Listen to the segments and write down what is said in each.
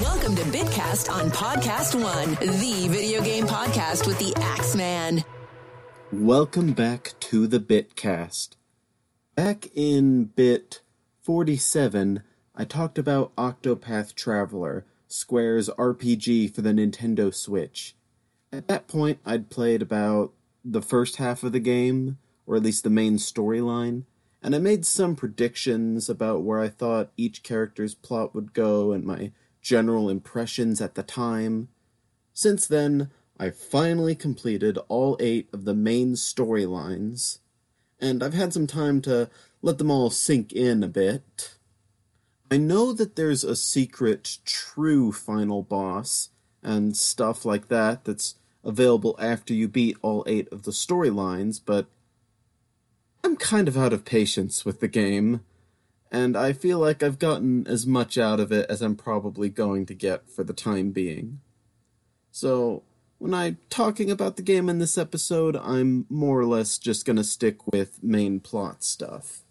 Welcome to Bitcast on Podcast One, the video game podcast with the Axeman. Welcome back to the Bitcast. Back in bit 47, I talked about Octopath Traveler, Square's RPG for the Nintendo Switch. At that point, I'd played about the first half of the game, or at least the main storyline, and I made some predictions about where I thought each character's plot would go and my general impressions at the time. Since then, I've finally completed all eight of the main storylines, and I've had some time to let them all sink in a bit. I know that there's a secret, true final boss and stuff like that that's available after you beat all eight of the storylines, but I'm kind of out of patience with the game, and I feel like I've gotten as much out of it as I'm probably going to get for the time being. So, when I'm talking about the game in this episode, I'm more or less just gonna stick with main plot stuff.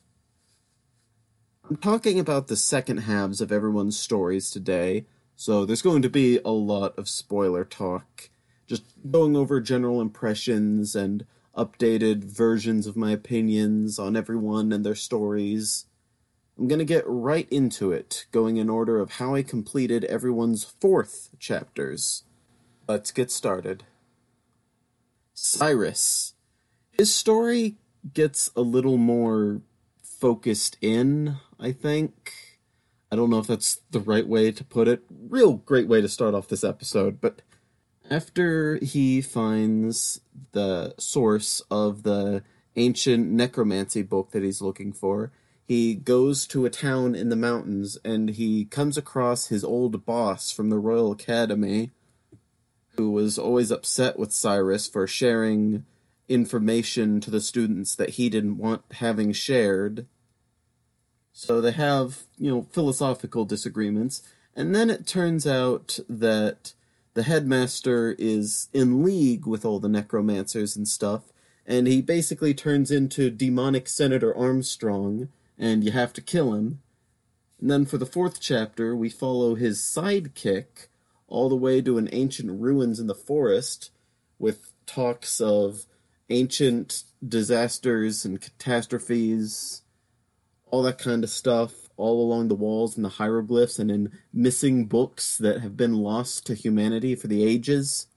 I'm talking about the second halves of everyone's stories today, so there's going to be a lot of spoiler talk. Just going over general impressions and updated versions of my opinions on everyone and their stories. I'm going to get right into it, going in order of how I completed everyone's fourth chapters. Let's get started. Cyrus. His story gets a little more focused in, I think. I don't know if that's the right way to put it. Real great way to start off this episode, but after he finds the source of the ancient necromancy book that he's looking for, he goes to a town in the mountains and he comes across his old boss from the Royal Academy, who was always upset with Cyrus for sharing information to the students that he didn't want having shared. So they have, you know, philosophical disagreements. And then it turns out that the headmaster is in league with all the necromancers and stuff, and he basically turns into demonic Senator Armstrong, and you have to kill him. And then for the fourth chapter, we follow his sidekick all the way to an ancient ruins in the forest with talks of ancient disasters and catastrophes, all that kind of stuff all along the walls and the hieroglyphs and in missing books that have been lost to humanity for the ages.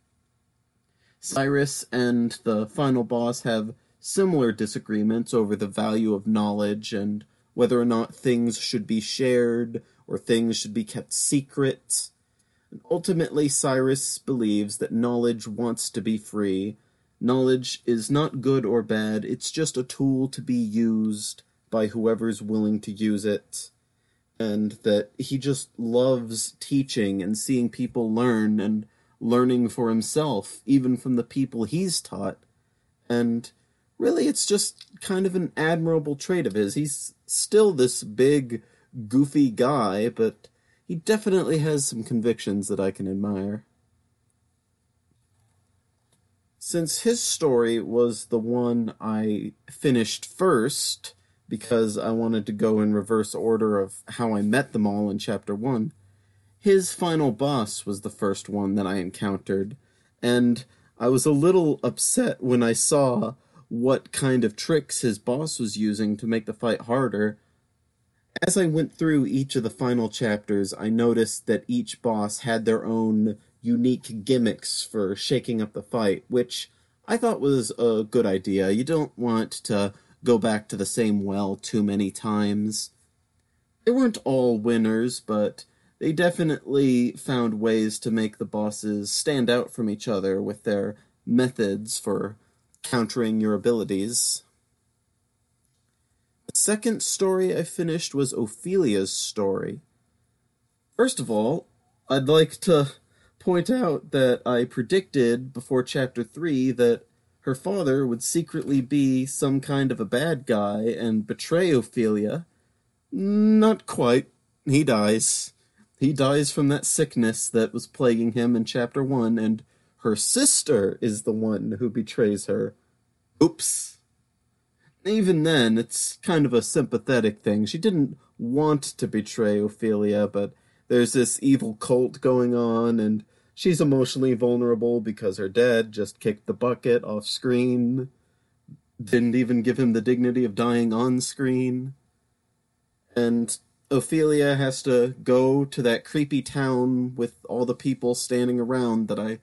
Cyrus and the final boss have similar disagreements over the value of knowledge and whether or not things should be shared or things should be kept secret. And ultimately, Cyrus believes that knowledge wants to be free. Knowledge is not good or bad, it's just a tool to be used by whoever's willing to use it and that he just loves teaching and seeing people learn and learning for himself, even from the people he's taught. And really, it's just kind of an admirable trait of his. He's still this big, goofy guy, but he definitely has some convictions that I can admire. Since his story was the one I finished first, because I wanted to go in reverse order of how I met them all in chapter 1. His final boss was the first one that I encountered, and I was a little upset when I saw what kind of tricks his boss was using to make the fight harder. As I went through each of the final chapters, I noticed that each boss had their own unique gimmicks for shaking up the fight, which I thought was a good idea. You don't want to go back to the same well too many times. They weren't all winners, but they definitely found ways to make the bosses stand out from each other with their methods for countering your abilities. The second story I finished was Ophilia's story. First of all, I'd like to point out that I predicted before chapter 3 that her father would secretly be some kind of a bad guy and betray Ophilia. Not quite. He dies. He dies from that sickness that was plaguing him in chapter 1, and her sister is the one who betrays her. Oops. Even then, it's kind of a sympathetic thing. She didn't want to betray Ophilia, but there's this evil cult going on, and she's emotionally vulnerable because her dad just kicked the bucket off screen, didn't even give him the dignity of dying on screen. And Ophilia has to go to that creepy town with all the people standing around that I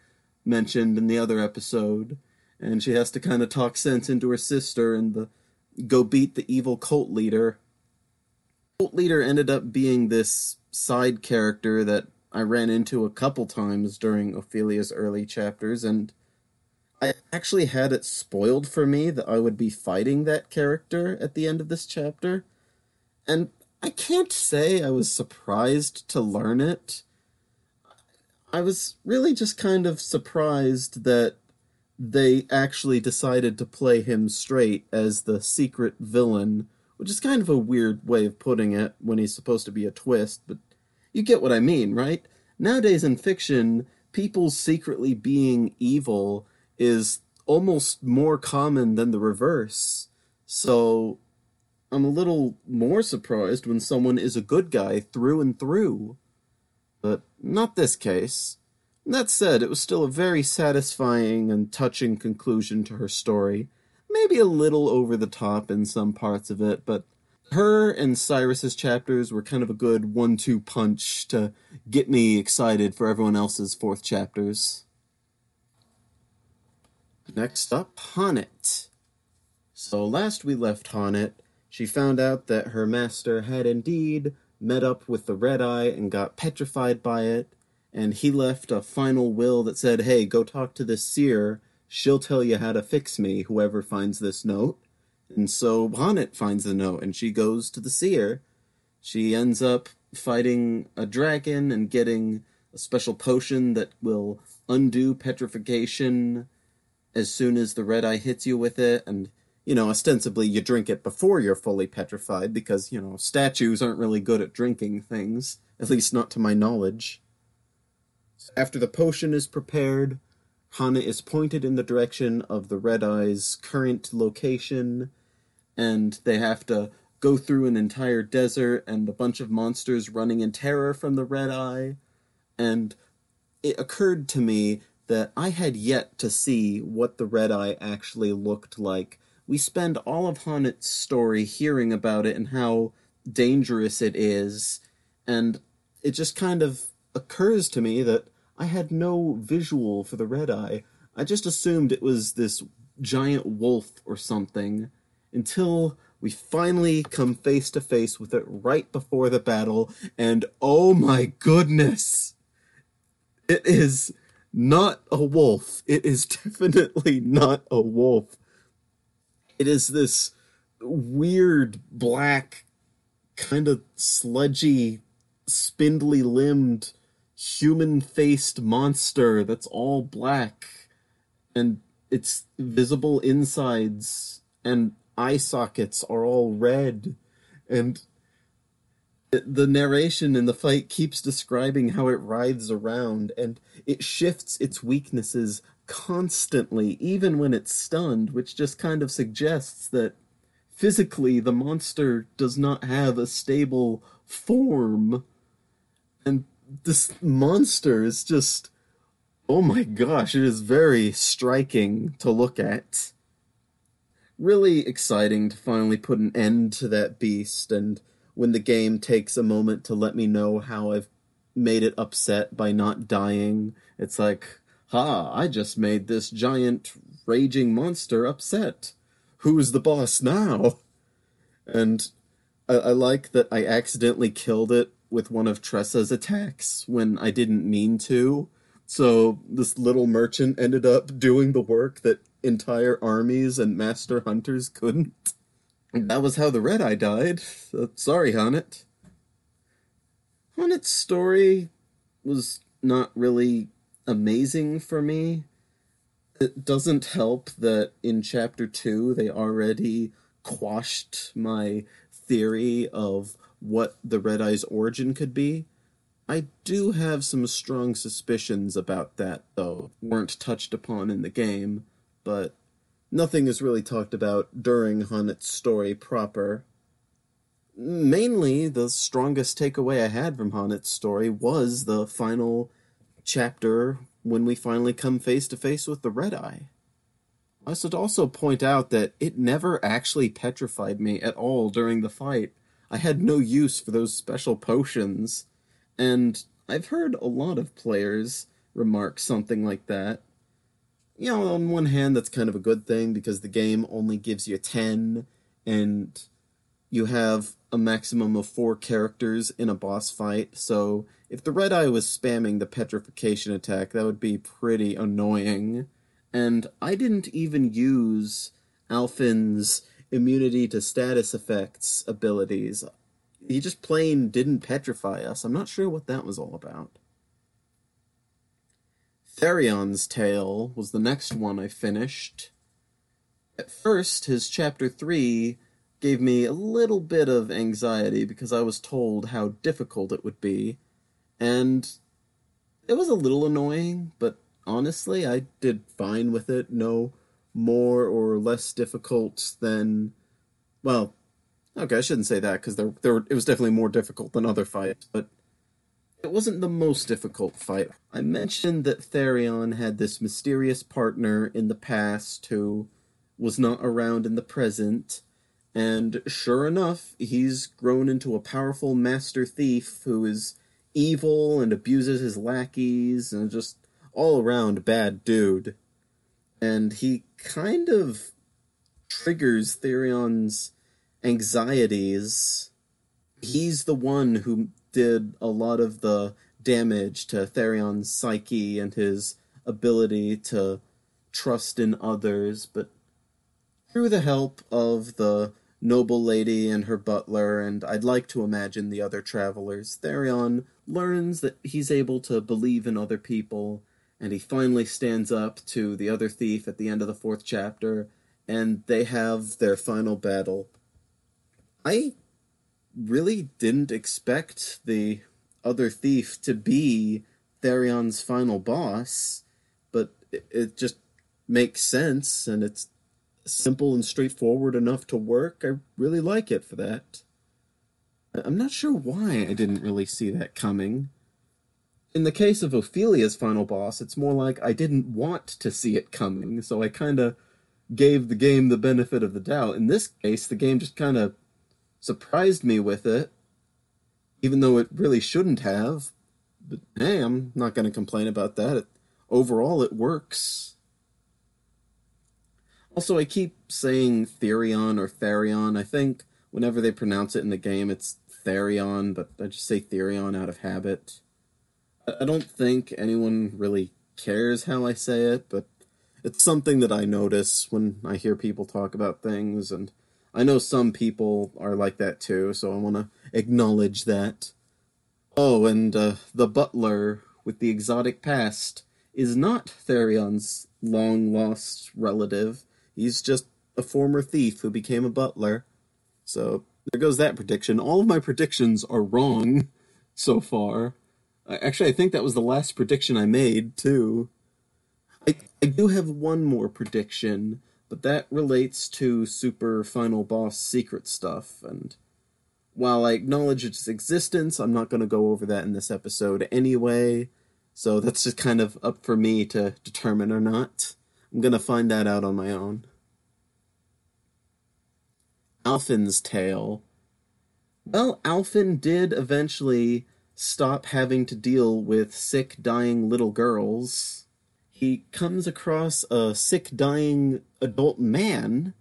mentioned in the other episode, and she has to kind of talk sense into her sister and the go beat the evil cult leader. Cult leader ended up being this side character that I ran into a couple times during Ophilia's early chapters, and I actually had it spoiled for me that I would be fighting that character at the end of this chapter. And I can't say I was surprised to learn it. I was really just kind of surprised that they actually decided to play him straight as the secret villain, which is kind of a weird way of putting it when he's supposed to be a twist, but you get what I mean, right? Nowadays in fiction, people secretly being evil is almost more common than the reverse. So I'm a little more surprised when someone is a good guy through and through. But not this case. That said, it was still a very satisfying and touching conclusion to her story. Maybe a little over the top in some parts of it, but her and Cyrus's chapters were kind of a good one two punch to get me excited for everyone else's fourth chapters. Next up, H'aanit. So last we left H'aanit, she found out that her master had indeed met up with the Red Eye and got petrified by it, and he left a final will that said, Hey, go talk to this seer. She'll tell you how to fix me, whoever finds this note. And so H'aanit finds the note and she goes to the seer. She ends up fighting a dragon and getting a special potion that will undo petrification as soon as the red eye hits you with it. And, you know, ostensibly you drink it before you're fully petrified because, you know, statues aren't really good at drinking things, at least not to my knowledge. After the potion is prepared, H'aanit is pointed in the direction of the Red Eye's current location, and they have to go through an entire desert and a bunch of monsters running in terror from the Red Eye. And it occurred to me that I had yet to see what the Red Eye actually looked like. We spend all of H'aanit's story hearing about it and how dangerous it is, and it just kind of occurs to me that I had no visual for the red eye. I just assumed it was this giant wolf or something until we finally come face to face with it right before the battle, and oh my goodness! It is not a wolf. It is definitely not a wolf. It is this weird black, kind of sludgy, spindly limbed human faced monster that's all black and its visible insides and eye sockets are all red and the narration in the fight keeps describing how it writhes around and it shifts its weaknesses constantly even when it's stunned which just kind of suggests that physically the monster does not have a stable form. And this monster is just oh my gosh it is very striking to look at. Really exciting to finally put an end to that beast and when the game takes a moment to let me know how i've made it upset by not dying it's like ha i just made this giant raging monster upset who's the boss now and I, I like that i accidentally killed it with one of Tressa's attacks when I didn't mean to. So this little merchant ended up doing the work that entire armies and master hunters couldn't. That was how the Red Eye died. So, sorry, H'aanit. H'aanit's story was not really amazing for me. It doesn't help that in chapter 2 they already quashed my theory of what the Red Eye's origin could be. I do have some strong suspicions about that, though, weren't touched upon in the game, but nothing is really talked about during H'aanit's story proper. mainly the strongest takeaway I had from H'aanit's story was the final chapter when we finally come face to face with the Red Eye. I should also point out that it never actually petrified me at all during the fight. I had no use for those special potions, and I've heard a lot of players remark something like that. You know, on one hand, that's kind of a good thing because the game only gives you 10, and you have a maximum of four characters in a boss fight, so if the Red Eye was spamming the petrification attack, that would be pretty annoying. And I didn't even use Alfyn's immunity to status effects abilities. He just plain didn't petrify us. I'm not sure what that was all about. Therion's Tale was the next one I finished. At first, his chapter 3 gave me a little bit of anxiety because I was told how difficult it would be, and it was a little annoying, but honestly, I did fine with it. No more or less difficult than, well, okay, I shouldn't say that because there, there, it was definitely more difficult than other fights, but it wasn't the most difficult fight. I mentioned that Therion had this mysterious partner in the past who was not around in the present, and sure enough, he's grown into a powerful master thief who is evil and abuses his lackeys and just all around bad dude. And he kind of triggers Therion's anxieties. He's the one who did a lot of the damage to Therion's psyche and his ability to trust in others, but through the help of the noble lady and her butler, and I'd like to imagine the other travelers, Therion learns that he's able to believe in other people, and he finally stands up to the other thief at the end of the fourth chapter, and they have their final battle. I really didn't expect the other thief to be Therion's final boss, but it, it just makes sense, and it's simple and straightforward enough to work. I really like it for that. I'm not sure why I didn't really see that coming. In the case of Ophilia's final boss, it's more like I didn't want to see it coming, so I kind of gave the game the benefit of the doubt. In this case, the game just kind of surprised me with it, even though it really shouldn't have. But hey, I'm not going to complain about that. It, overall, it works. Also, I keep saying Therion or Therion. I think whenever they pronounce it in the game, it's Therion, but I just say Therion out of habit. I don't think anyone really cares how I say it, but it's something that I notice when I hear people talk about things, and I know some people are like that too, so I want to acknowledge that. Oh, and uh, the butler with the exotic past is not Therion's long lost relative. He's just a former thief who became a butler. So there goes that prediction. All of my predictions are wrong so far. Actually, I think that was the last prediction I made, too. I, I do have one more prediction, but that relates to Super Final Boss secret stuff, and while I acknowledge its existence, I'm not going to go over that in this episode anyway, so that's just kind of up for me to determine or not. I'm going to find that out on my own. Alfyn's tale. Well, Alfyn did eventually stop having to deal with sick, dying little girls. He comes across a sick, dying adult man,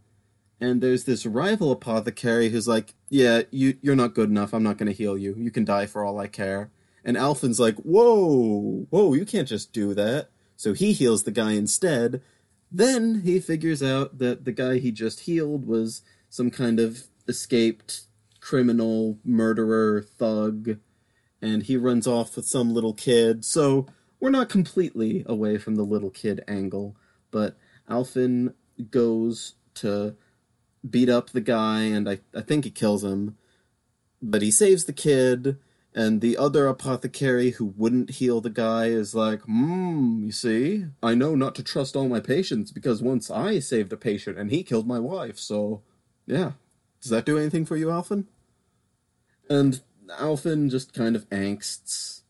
and there's this rival apothecary who's like, "Yeah, you you're not good enough. I'm not going to heal you. You can die for all I care." And Alfyn's like, "Whoa, whoa, you can't just do that." So he heals the guy instead. Then he figures out that the guy he just healed was some kind of escaped criminal, murderer, thug, and he runs off with some little kid. So we're not completely away from the little kid angle, but Alfyn goes to beat up the guy, and I, I think he kills him. But he saves the kid, and the other apothecary who wouldn't heal the guy is like, hmm, you see, I know not to trust all my patients because once I saved a patient and he killed my wife, so yeah. Does that do anything for you, Alfyn? And Alfyn just kind of angsts.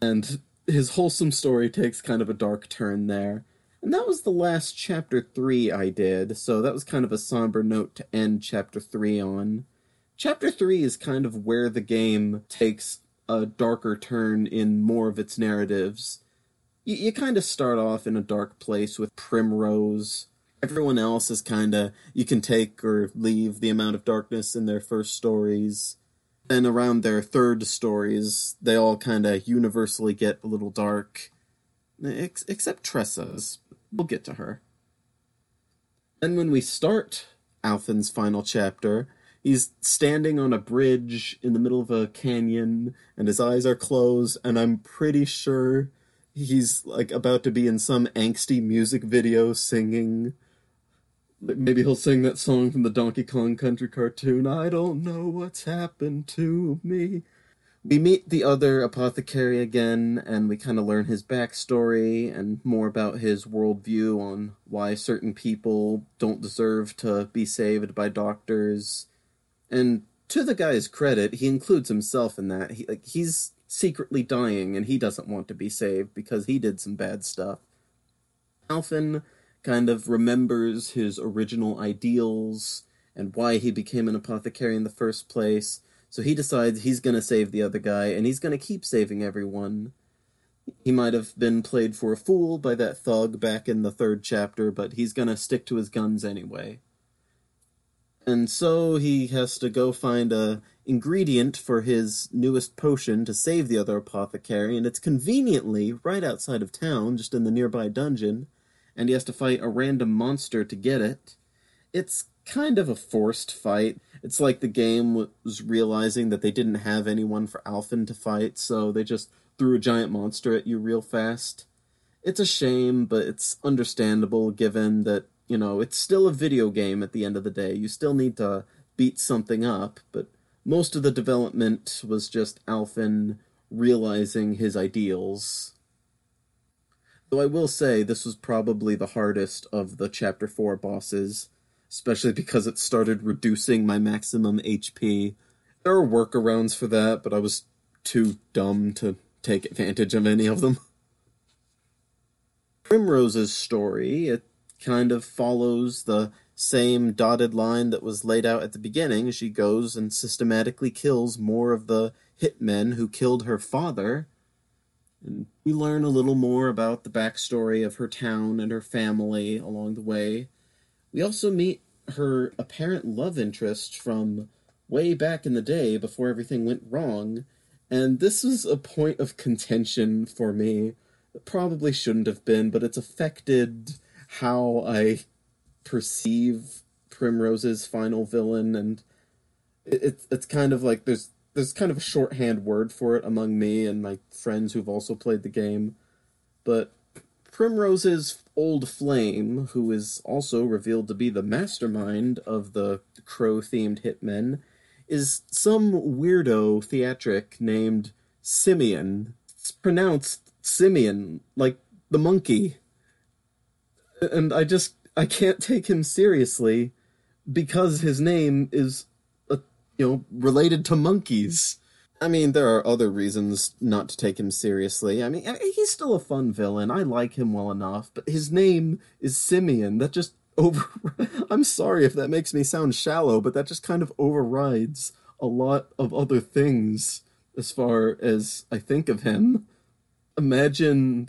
And his wholesome story takes kind of a dark turn there. And that was the last chapter 3 I did, so that was kind of a somber note to end chapter 3 on. Chapter 3 is kind of where the game takes a darker turn in more of its narratives. You, you kind of start off in a dark place with Primrose. Everyone else is kind of, you can take or leave the amount of darkness in their first stories. Then around their third stories, they all kind of universally get a little dark. Ex- except Tressa's. We'll get to her. Then when we start Alfyn's final chapter, he's standing on a bridge in the middle of a canyon and his eyes are closed and i'm pretty sure he's like about to be in some angsty music video singing maybe he'll sing that song from the donkey kong country cartoon i don't know what's happened to me we meet the other apothecary again and we kind of learn his backstory and more about his worldview on why certain people don't deserve to be saved by doctors and to the guy's credit, he includes himself in that. He like he's secretly dying and he doesn't want to be saved because he did some bad stuff. Alfyn kind of remembers his original ideals and why he became an apothecary in the first place. So he decides he's going to save the other guy and he's going to keep saving everyone. He might have been played for a fool by that thug back in the third chapter, but he's going to stick to his guns anyway and so he has to go find a ingredient for his newest potion to save the other apothecary and it's conveniently right outside of town just in the nearby dungeon and he has to fight a random monster to get it it's kind of a forced fight it's like the game was realizing that they didn't have anyone for Alfyn to fight so they just threw a giant monster at you real fast it's a shame but it's understandable given that you know, it's still a video game at the end of the day. You still need to beat something up, but most of the development was just Alfyn realizing his ideals. Though I will say this was probably the hardest of the chapter 4 bosses, especially because it started reducing my maximum HP. There are workarounds for that, but I was too dumb to take advantage of any of them. Primrose's story, it kind of follows the same dotted line that was laid out at the beginning. She goes and systematically kills more of the hitmen who killed her father. And we learn a little more about the backstory of her town and her family along the way. We also meet her apparent love interest from way back in the day before everything went wrong. And this is a point of contention for me. It probably shouldn't have been, but it's affected how I perceive Primrose's final villain, and it's it's kind of like there's there's kind of a shorthand word for it among me and my friends who've also played the game, but Primrose's old flame, who is also revealed to be the mastermind of the crow themed hitmen, is some weirdo theatric named Simeon. It's pronounced Simeon, like the monkey and I just I can't take him seriously because his name is you know related to monkeys. I mean, there are other reasons not to take him seriously. I mean, he's still a fun villain. I like him well enough, but his name is Simeon. That just over. I'm sorry if that makes me sound shallow, but that just kind of overrides a lot of other things as far as I think of him. Imagine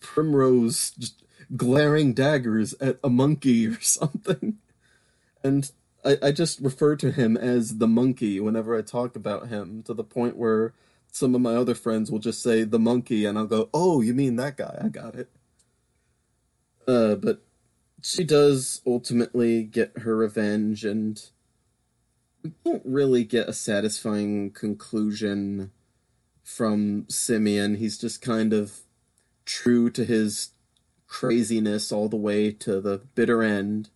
Primrose glaring daggers at a monkey or something. And I, I just refer to him as the monkey whenever I talk about him, to the point where some of my other friends will just say the monkey, and I'll go, "Oh, you mean that guy? I got it." Uh, but she does ultimately get her revenge, and we don't really get a satisfying conclusion from Simeon. He's just kind of true to his craziness all the way to the bitter end.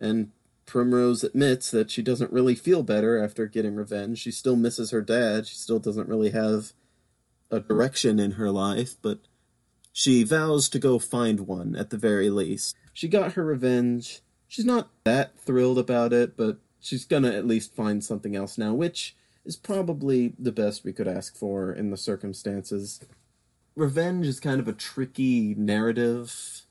And Primrose admits that she doesn't really feel better after getting revenge. She still misses her dad. She still doesn't really have a direction in her life, but she vows to go find one at the very least. She got her revenge. She's not that thrilled about it, but she's gonna at least find something else now, which is probably the best we could ask for in the circumstances. Revenge is kind of a tricky narrative.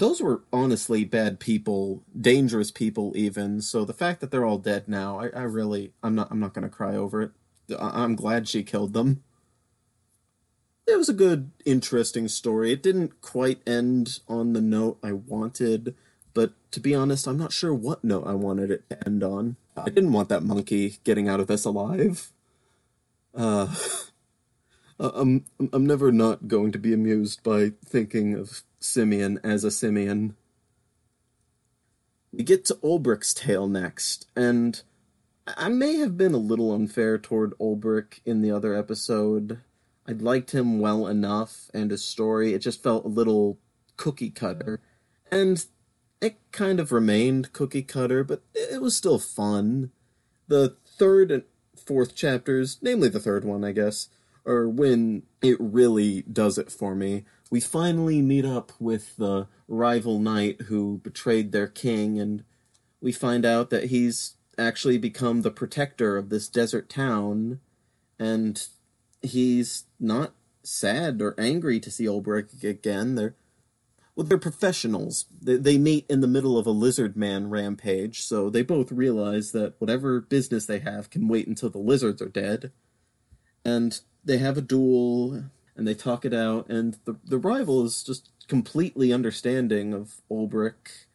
Those were honestly bad people, dangerous people even. So the fact that they're all dead now, I, I really, I'm not, I'm not gonna cry over it. I, I'm glad she killed them. It was a good, interesting story. It didn't quite end on the note I wanted, but to be honest, I'm not sure what note I wanted it to end on. I didn't want that monkey getting out of this alive. Uh, I'm I'm never not going to be amused by thinking of Simeon as a Simeon. We get to Olberic's tale next, and I may have been a little unfair toward Olberic in the other episode. I liked him well enough, and his story, it just felt a little cookie cutter. And it kind of remained cookie cutter, but it was still fun. The third and fourth chapters, namely the third one, I guess, are when it really does it for me. We finally meet up with the rival knight who betrayed their king, and we find out that he's actually become the protector of this desert town, and he's not sad or angry to see Olberic again. They're well, they're professionals. They, they meet in the middle of a lizard man rampage, so they both realize that whatever business they have can wait until the lizards are dead. And they have a duel, and they talk it out, and the, the rival is just completely understanding of Olberic,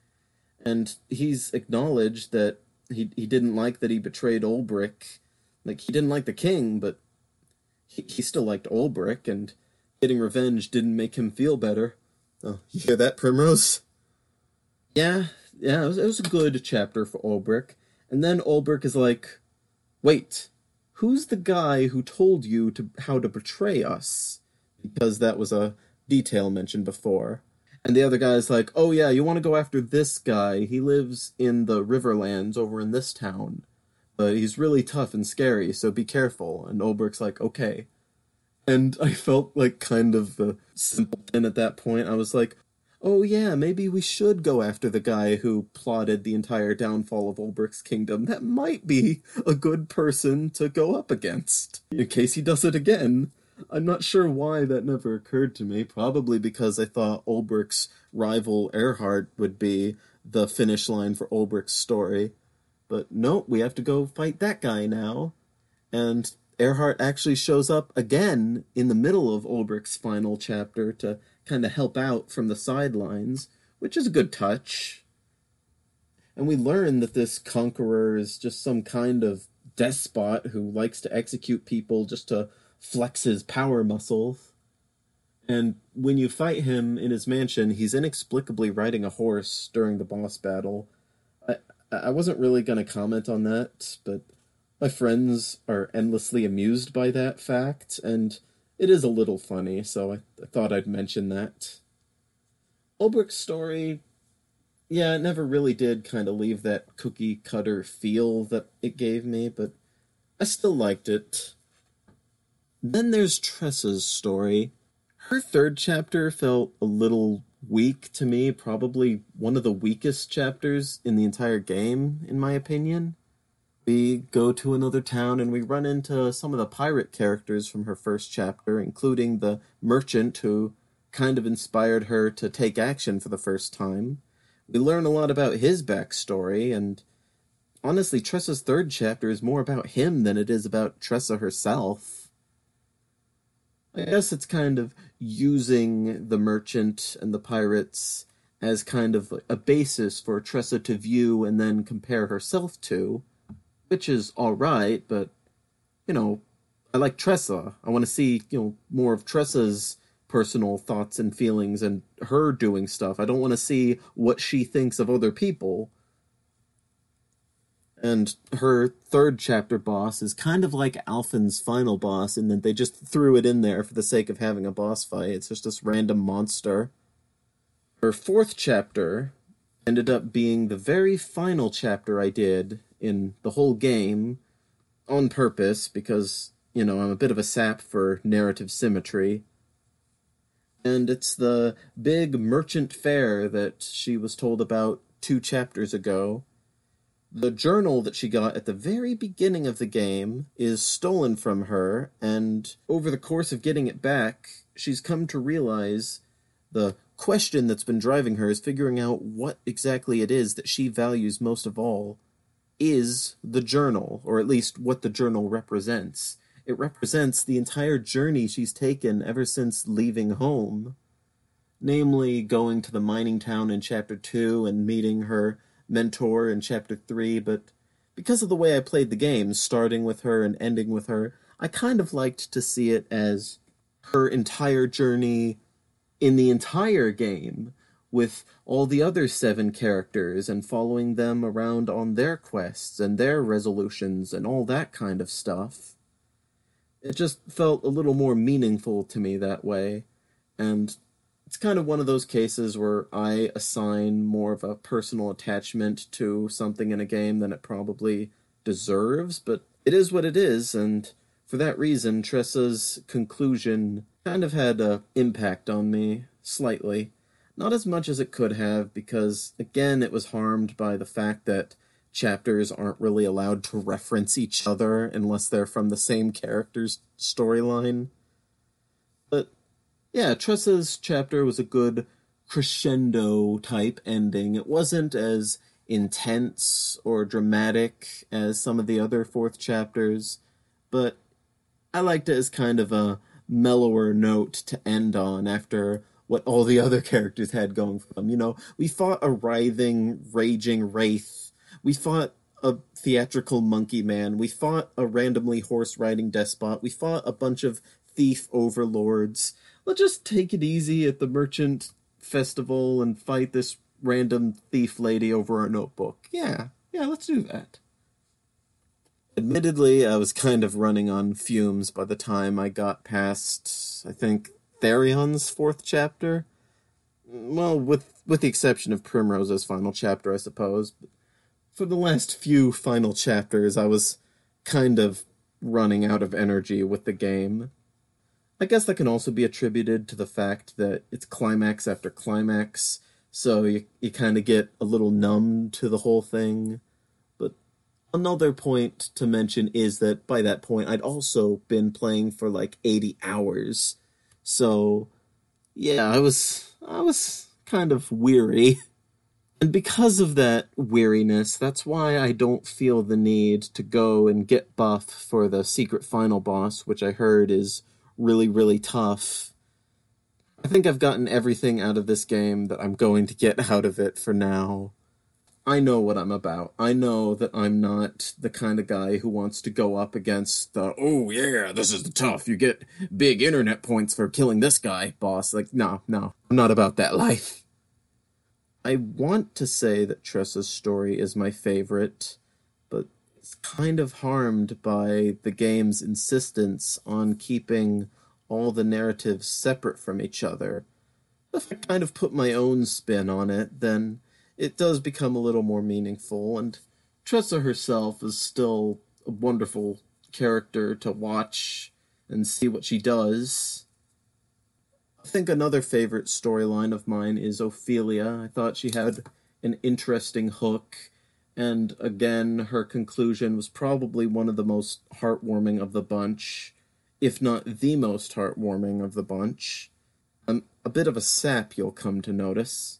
and he's acknowledged that he, he didn't like that he betrayed Olberic. Like, he didn't like the king, but he, he still liked Olberic, and getting revenge didn't make him feel better. Oh, you hear that, Primrose? Yeah, yeah, it was, it was a good chapter for Olberic. And then Olberic is like, wait, who's the guy who told you to how to betray us? Because that was a detail mentioned before. And the other guy's like, oh yeah, you want to go after this guy. He lives in the Riverlands over in this town. But he's really tough and scary, so be careful. And Olberic's like, okay. And I felt like kind of a simpleton at that point. I was like, oh yeah, maybe we should go after the guy who plotted the entire downfall of Olberic's kingdom. That might be a good person to go up against, in case he does it again. I'm not sure why that never occurred to me. Probably because I thought Olberic's rival Erhardt would be the finish line for Olberic's story. But no, we have to go fight that guy now. And Erhardt actually shows up again in the middle of Olberic's final chapter to kind of help out from the sidelines, which is a good touch. And we learn that this conqueror is just some kind of despot who likes to execute people just to flex his power muscles. And when you fight him in his mansion, he's inexplicably riding a horse during the boss battle. I I wasn't really going to comment on that, but my friends are endlessly amused by that fact, and it is a little funny, so I, I thought I'd mention that. Olberic's story, yeah, it never really did kind of leave that cookie cutter feel that it gave me, but I still liked it. Then there's Tressa's story. Her third chapter felt a little weak to me, probably one of the weakest chapters in the entire game, in my opinion we go to another town and we run into some of the pirate characters from her first chapter, including the merchant who kind of inspired her to take action for the first time. We learn a lot about his backstory, and honestly, Tressa's third chapter is more about him than it is about Tressa herself. I guess it's kind of using the merchant and the pirates as kind of a basis for Tressa to view and then compare herself to which is all right, but you know, I like Tressa. I want to see you know more of Tressa's personal thoughts and feelings and her doing stuff. I don't want to see what she thinks of other people. And her third chapter boss is kind of like Alfyn's final boss in that they just threw it in there for the sake of having a boss fight. It's just this random monster. Her fourth chapter ended up being the very final chapter I did in the whole game on purpose because, you know, I'm a bit of a sap for narrative symmetry. And it's the big merchant fair that she was told about two chapters ago. The journal that she got at the very beginning of the game is stolen from her, and over the course of getting it back, she's come to realize the question that's been driving her is figuring out what exactly it is that she values most of all is the journal, or at least what the journal represents. It represents the entire journey she's taken ever since leaving home. Namely, going to the mining town in chapter 2 and meeting her mentor in chapter 3, but because of the way I played the game, starting with her and ending with her, I kind of liked to see it as her entire journey in the entire game with all the other seven characters and following them around on their quests and their resolutions and all that kind of stuff. It just felt a little more meaningful to me that way, and it's kind of one of those cases where I assign more of a personal attachment to something in a game than it probably deserves, but it is what it is, and for that reason, Tressa's conclusion kind of had an impact on me, slightly. Not as much as it could have, because again, it was harmed by the fact that chapters aren't really allowed to reference each other unless they're from the same character's storyline. But yeah, Tressa's chapter was a good crescendo type ending. It wasn't as intense or dramatic as some of the other fourth chapters, but I liked it as kind of a mellower note to end on after what all the other characters had going for them. You know, we fought a writhing, raging wraith. We fought a theatrical monkey man. We fought a randomly horse riding despot. We fought a bunch of thief overlords. Let's just take it easy at the merchant festival and fight this random thief lady over our notebook. Yeah, yeah, let's do that. Admittedly, I was kind of running on fumes by the time I got past, I think, Therion's fourth chapter. Well, with with the exception of Primrose's final chapter, I suppose. But for the last few final chapters, I was kind of running out of energy with the game. I guess that can also be attributed to the fact that it's climax after climax, so you, you kind of get a little numb to the whole thing. Another point to mention is that by that point, I'd also been playing for like 80 hours so, yeah, I was I was kind of weary. And because of that weariness, that's why I don't feel the need to go and get buff for the secret final boss, which I heard is really, really tough. I think I've gotten everything out of this game that I'm going to get out of it for now. I know what I'm about. I know that I'm not the kind of guy who wants to go up against the, oh yeah, this is the tough, you get big internet points for killing this guy, boss. Like, no, no, I'm not about that life. I want to say that Tressa's story is my favorite, but it's kind of harmed by the game's insistence on keeping all the narratives separate from each other. If I kind of put my own spin on it, then it does become a little more meaningful. And Tressa herself is still a wonderful character to watch and see what she does. I think another favorite storyline of mine is Ophilia. I thought she had an interesting hook, and again, her conclusion was probably one of the most heartwarming of the bunch, if not the most heartwarming of the bunch. Um, a bit of a sap, you'll come to notice.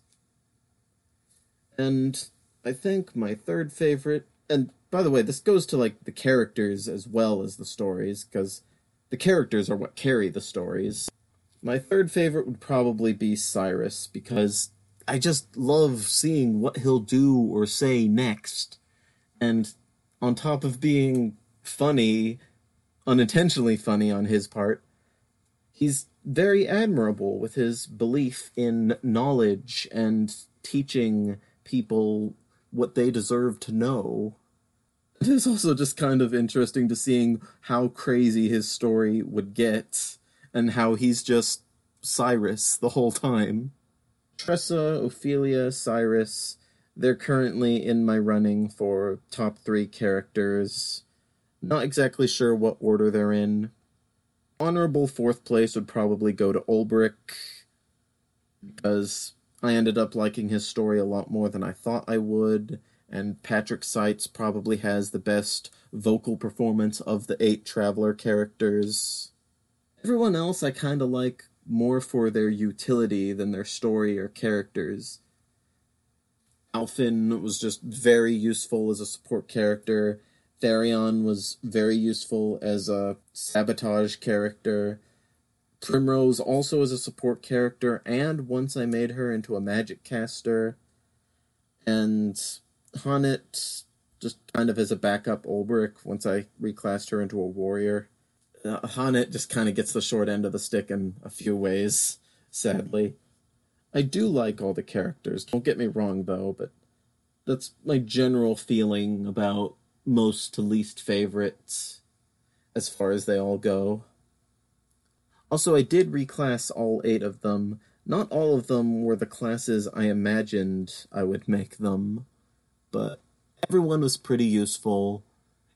And I think my third favorite, and by the way, this goes to like the characters as well as the stories, because the characters are what carry the stories. My third favorite would probably be Cyrus, because I just love seeing what he'll do or say next. And on top of being funny, unintentionally funny on his part, he's very admirable with his belief in knowledge and teaching people what they deserve to know. It is also just kind of interesting to seeing how crazy his story would get and how he's just Cyrus the whole time. Tressa, Ophilia, Cyrus, they're currently in my running for top three characters. Not exactly sure what order they're in. Honorable fourth place would probably go to Olberic, because I ended up liking his story a lot more than I thought I would, and Patrick Seitz probably has the best vocal performance of the eight Traveler characters. Everyone else I kind of like more for their utility than their story or characters. Alfyn was just very useful as a support character. Therion was very useful as a sabotage character. Primrose also as a support character, and once I made her into a magic caster. And H'aanit just kind of as a backup Olberic once I reclassed her into a warrior. Uh, H'aanit just kind of gets the short end of the stick in a few ways, sadly. I do like all the characters, don't get me wrong though, but that's my general feeling about most to least favorites as far as they all go. Also, I did reclass all eight of them. Not all of them were the classes I imagined I would make them, but everyone was pretty useful.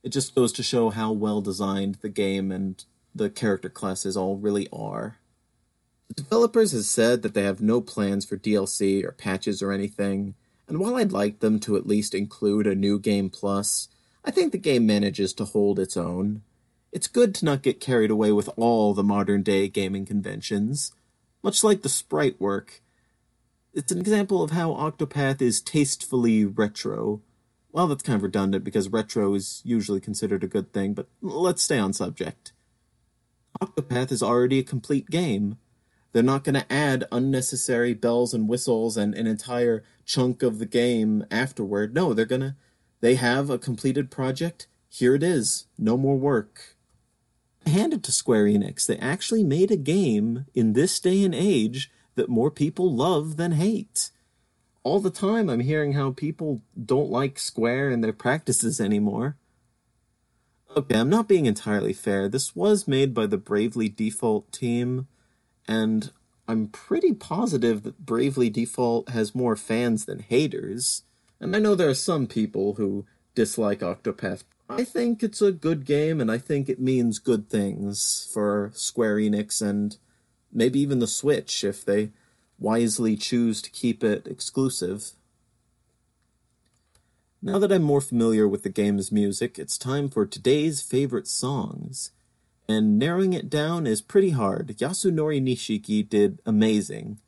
It just goes to show how well designed the game and the character classes all really are. The developers have said that they have no plans for DLC or patches or anything, and while I'd like them to at least include a new game plus, I think the game manages to hold its own. It's good to not get carried away with all the modern day gaming conventions. Much like the sprite work, it's an example of how Octopath is tastefully retro. Well, that's kind of redundant because retro is usually considered a good thing, but let's stay on subject. Octopath is already a complete game. They're not going to add unnecessary bells and whistles and an entire chunk of the game afterward. No, they're going to. They have a completed project. Here it is. No more work. I hand it to Square Enix. They actually made a game in this day and age that more people love than hate. All the time, I'm hearing how people don't like Square and their practices anymore. Okay, I'm not being entirely fair. This was made by the Bravely Default team, and I'm pretty positive that Bravely Default has more fans than haters. And I know there are some people who dislike Octopath. I think it's a good game, and I think it means good things for Square Enix and maybe even the Switch if they wisely choose to keep it exclusive. Now that I'm more familiar with the game's music, it's time for today's favorite songs. And narrowing it down is pretty hard. Yasunori Nishiki did amazing.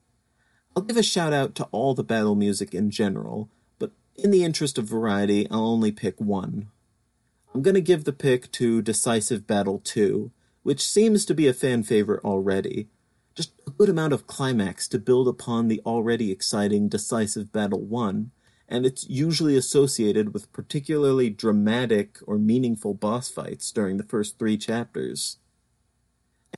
I'll give a shout out to all the battle music in general, in the interest of variety, I'll only pick one. I'm gonna give the pick to Decisive Battle 2, which seems to be a fan favorite already. Just a good amount of climax to build upon the already exciting Decisive Battle 1, and it's usually associated with particularly dramatic or meaningful boss fights during the first three chapters.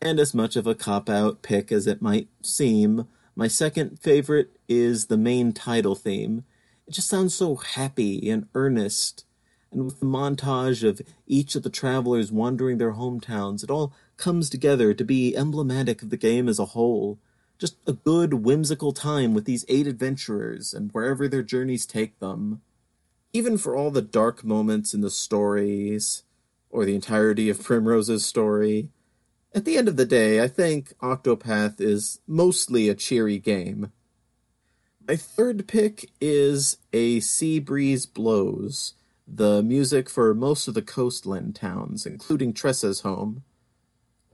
And as much of a cop out pick as it might seem, my second favorite is the main title theme. It just sounds so happy and earnest, and with the montage of each of the travelers wandering their hometowns, it all comes together to be emblematic of the game as a whole just a good, whimsical time with these eight adventurers and wherever their journeys take them. Even for all the dark moments in the stories, or the entirety of Primrose's story, at the end of the day, I think Octopath is mostly a cheery game. My third pick is A Sea Breeze Blows, the music for most of the coastland towns, including Tressa's home.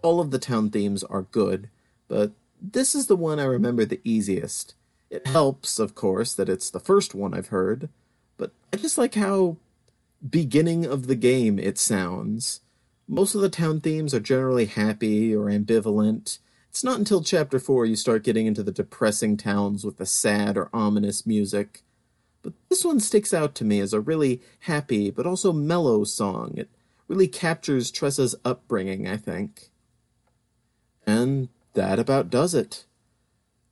All of the town themes are good, but this is the one I remember the easiest. It helps, of course, that it's the first one I've heard, but I just like how beginning of the game it sounds. Most of the town themes are generally happy or ambivalent. It's not until chapter 4 you start getting into the depressing towns with the sad or ominous music. But this one sticks out to me as a really happy but also mellow song. It really captures Tressa's upbringing, I think. And that about does it.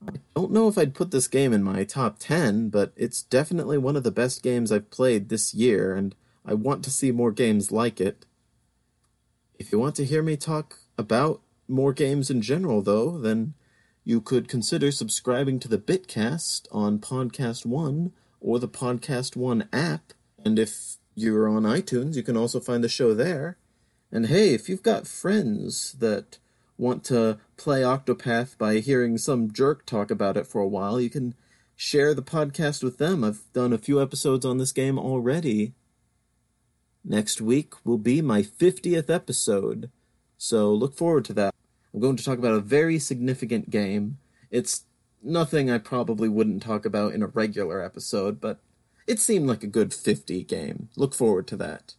I don't know if I'd put this game in my top 10, but it's definitely one of the best games I've played this year, and I want to see more games like it. If you want to hear me talk about more games in general, though, then you could consider subscribing to the Bitcast on Podcast One or the Podcast One app. And if you're on iTunes, you can also find the show there. And hey, if you've got friends that want to play Octopath by hearing some jerk talk about it for a while, you can share the podcast with them. I've done a few episodes on this game already. Next week will be my 50th episode, so look forward to that. I'm going to talk about a very significant game. It's nothing I probably wouldn't talk about in a regular episode, but it seemed like a good 50 game. Look forward to that.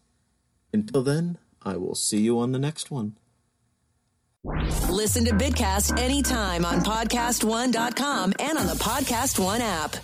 Until then, I will see you on the next one. Listen to Bitcast anytime on podcast1.com and on the Podcast One app.